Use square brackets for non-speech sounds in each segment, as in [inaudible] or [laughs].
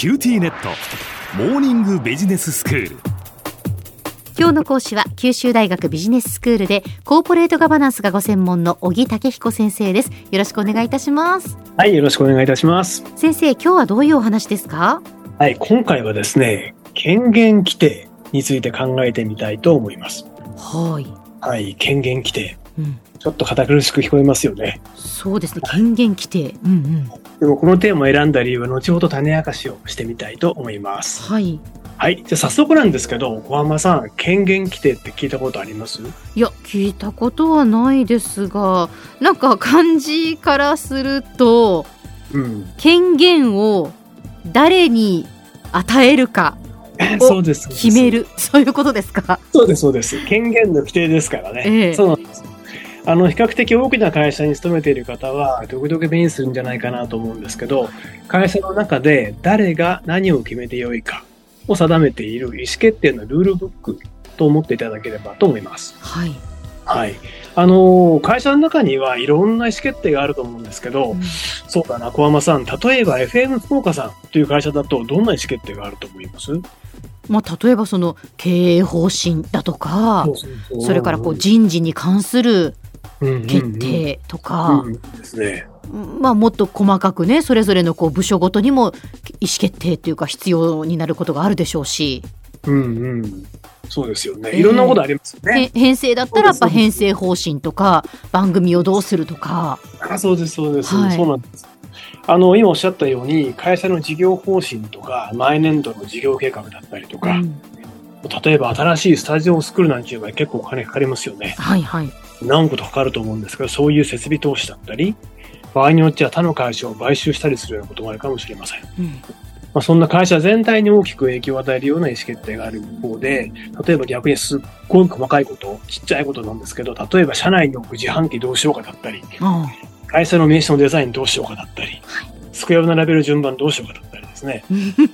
QTnet。モーニングビジネススクール。今日の講師は九州大学ビジネススクールでコーポレートガバナンスがご専門の小城武彦先生です。よろしくお願いいたします。はい、よろしくお願いいたします。先生今日はどういうお話ですか？はい、今回はですね、権限規定について考えてみたいと思います。はい、はい、権限規定。うん、ちょっと堅苦しく聞こえますよね。そうですね権限規定。うんうんでもこのテーマを選んだ理由は後ほど種明かしをしてみたいと思います。はいはい、じゃあ早速なんですけど、小浜さん、権限規定って聞いたことあります？いや聞いたことはないですがなんか漢字からするとうん。権限を誰に与えるかお [laughs] そうです。そうです決め。るそういうことですか？そうです、そうです。権限の規定ですからね。ええそうなんです。あの、比較的大きな会社に勤めている方は、時々目にするんじゃないかなと思うんですけど、会社の中で誰が何を決めてよいかを定めている意思決定のルールブックと思っていただければと思います。はい、はい。あの、会社の中にはいろんな意思決定があると思うんですけど、うん。そうだな、小浜さん、例えば FM 福岡さんという会社だとどんな意思決定があると思います？まあ、例えばその経営方針だとかそれからこう人事に関する決定とか、うんですね。まあ、もっと細かくねそれぞれのこう部署ごとにも意思決定というか必要になることがあるでしょうし、うんうん。そうですよね。ええいろんなことありますよね。へ編成だったらやっぱ編成方針とか番組をどうするとか、あそうです、そうです、はいそうなんです。あの、今おっしゃったように、会社の事業方針とか、毎年度の事業計画だったりとか、うん例えば新しいスタジオを作るなんていう場合結構お金かかりますよね。はいはい。何個とかかると思うんですけど、そういう設備投資だったり、場合によっては他の会社を買収したりするようなこともあるかもしれません。うん。まあ、そんな会社全体に大きく影響を与えるような意思決定がある一方で、例えば逆にすっごい細かいこと、ちっちゃいことなんですけど、例えば社内に置く自販機どうしようかだったり、あ。会社の名刺のデザインどうしようかだったり、はい。机を並べる順番どうしようかだったりですね。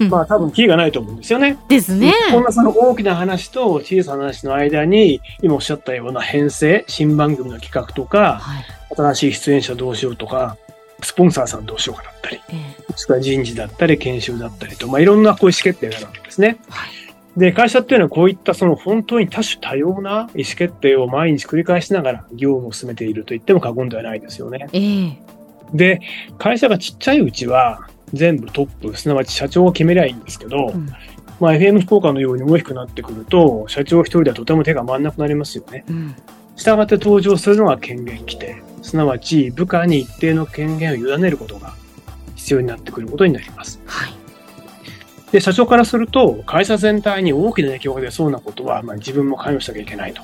あ [laughs] まあ多分キーがないと思うんですよね。ですね。こんなその大きな話と小さな話の間に、今おっしゃったような編成、新番組の企画とか、はい新しい出演者どうしようとか、スポンサーさんどうしようかだったり、ええもしくは人事だったり研修だったりと、まあいろんなこう意思決定があるわけですね。はいで、会社っていうのはこういったその本当に多種多様な意思決定を毎日繰り返しながら業務を進めていると言っても過言ではないですよね。ええで、会社がちっちゃいうちは全部トップ、すなわち社長が決めりゃいいんですけど、うんまあ FM 福岡のように大きくなってくると、社長一人ではとても手が回らなくなりますよね。うんしたがって登場するのが権限規定。すなわち部下に一定の権限を委ねることが必要になってくることになります。はいで、社長からすると、会社全体に大きな影響が出そうなことは、まあ、自分も関与しなきゃいけないと。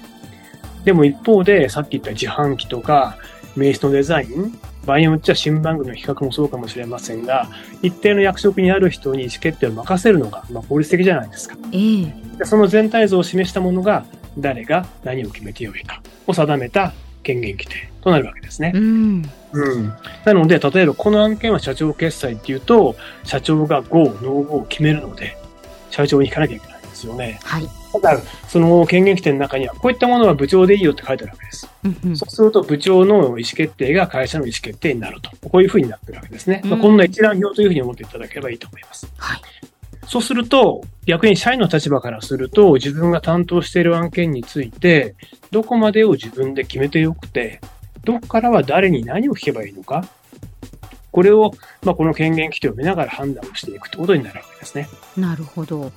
でも一方で、さっき言った自販機とか、名刺のデザイン、場合によっては新番組の企画もそうかもしれませんが、一定の役職にある人に意思決定を任せるのが、まあ、効率的じゃないですか。ええでその全体像を示したものが、誰が何を決めてよいかを定めた権限規定となるわけですねう。んうん。なので、例えばこの案件は社長決済っていうと、社長が GO、NO-GO を決めるので、社長に引かなきゃいけないんですよね。はいただ、その権限規定の中には、こういったものは部長でいいよって書いてあるわけです。うんうんそうすると、部長の意思決定が会社の意思決定になると。こういうふうになってるわけですね。まあ、うんこんな一覧表というふうに思っていただければいいと思います。はいそうすると、逆に社員の立場からすると、自分が担当している案件について、どこまでを自分で決めてよくて、どこからは誰に何を聞けばいいのか、これを、まあ、この権限規定を見ながら判断をしていくということになるわけですね。なるほど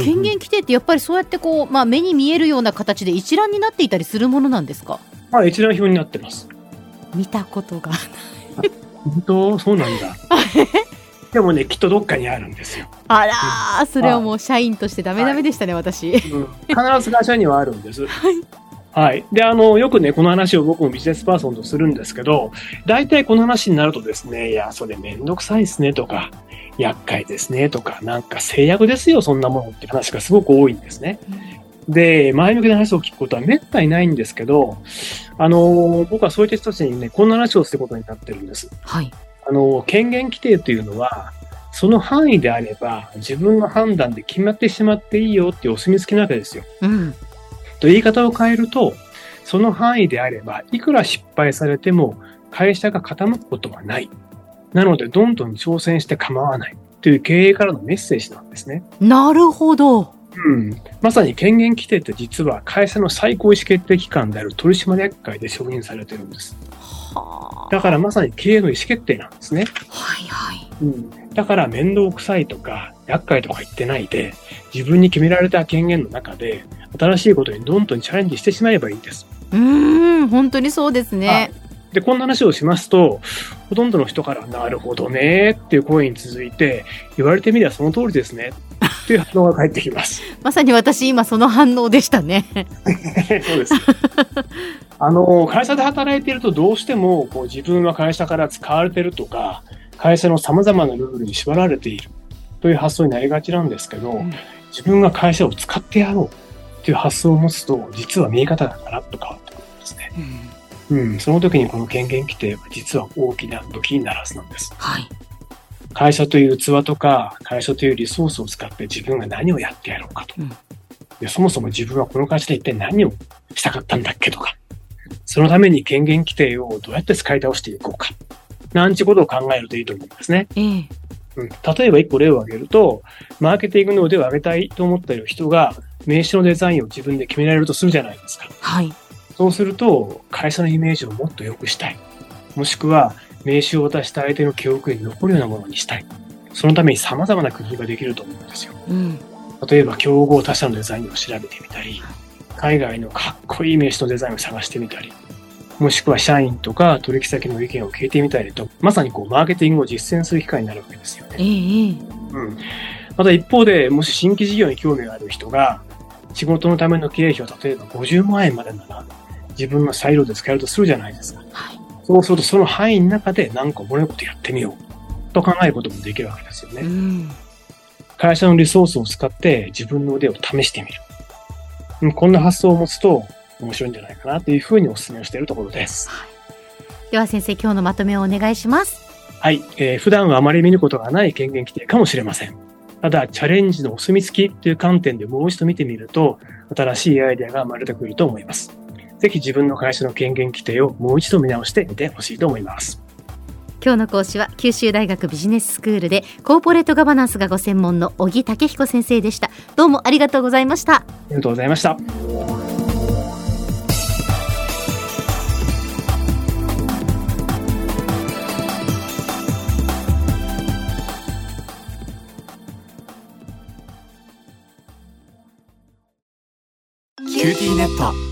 権限規定ってやっぱりそうやってこう、まあ、目に見えるような形で一覧になっていたりするものなんですか？まあ、一覧表になってます。見たことが本当？そうなんだ。[laughs] でもね、きっとどっかにあるんですよ。あらーそれはもう社員としてダメダメでしたね、私うん、必ず会社にはあるんです。はい。で、あの、よくね、この話を僕もビジネスパーソンとするんですけど、大体この話になるとですね、いや、それめんどくさいですねとか、厄介ですねとか、なんか制約ですよ、そんなものって話がすごく多いんですね。で、前向きな話を聞くことはめったにないんですけど、あの、僕はそういった人たちにね、こんな話をすることになってるんです。はいあの、権限規定というのは、その範囲であれば、自分の判断で決まってしまっていいよっていうお墨付きなわけですよ。うんと言い方を変えると、その範囲であれば、いくら失敗されても、会社が傾くことはない。なので、どんどん挑戦して構わない。という経営からのメッセージなんですね。なるほど。うん、まさに権限規定って実は会社の最高意思決定機関である取締役会で承認されてるんです。だからまさに経営の意思決定なんですね。はいはい。うん、だから面倒くさいとか厄介とか言ってないで自分に決められた権限の中で新しいことにどんどんチャレンジしてしまえばいいんです。うん本当にそうですね。で、こんな話をしますと、ほとんどの人から、なるほどねっていう声に続いて、言われてみればその通りですねっていう反応が返ってきます。[laughs] まさに私今その反応でしたね。[laughs] そうです。[laughs] あの、会社で働いているとどうしても、こう自分は会社から使われてるとか、会社の様々なルールに縛られているという発想になりがちなんですけど、うん、自分が会社を使ってやろうという発想を持つと、実は見え方がガラッと変わってくるんですね。うんうん、その時にこの権限規定は実は大きな武器になるはずなんです。はい。会社という器とか、会社というリソースを使って自分が何をやってやろうかと。うん、でそもそも自分はこの会社で一体何をしたかったんだっけとか、そのために権限規定をどうやって使い倒していこうか。なんちことを考えるといいと思うんですね。えー、うん、例えば一個例を挙げると、マーケティングの腕を上げたいと思っている人が、名刺のデザインを自分で決められるとするじゃないですか。はい。そうすると、会社のイメージをもっと良くしたい。もしくは、名刺を渡した相手の記憶に残るようなものにしたい。そのために様々な工夫ができると思うんですよ。うん、例えば、競合他社のデザインを調べてみたり、海外のかっこいい名刺のデザインを探してみたり、もしくは社員とか取引先の意見を聞いてみたりと、まさにこう、マーケティングを実践する機会になるわけですよね。えー、うん。また一方で、もし新規事業に興味がある人が、仕事のための経費を例えば50万円までなら、自分の裁量で使えるとするじゃないですか。はい、そうするとその範囲の中で何かものことやってみようと考えることもできるわけですよね。うん、会社のリソースを使って自分の腕を試してみる。こんな発想を持つと面白いんじゃないかなというふうにお勧めをしているところです。はい、では先生、今日のまとめをお願いします。はい、えー、普段はあまり見ることがない権限規定かもしれません。ただ、チャレンジのお墨付きという観点でもう一度見てみると、新しいアイデアが生まれてくると思います。ぜひ自分の会社の権限規定をもう一度見直してみてほしいと思います。今日の講師は九州大学ビジネススクールでコーポレートガバナンスがご専門の小城武彦先生でした。どうもありがとうございました。ありがとうございました。 QTnet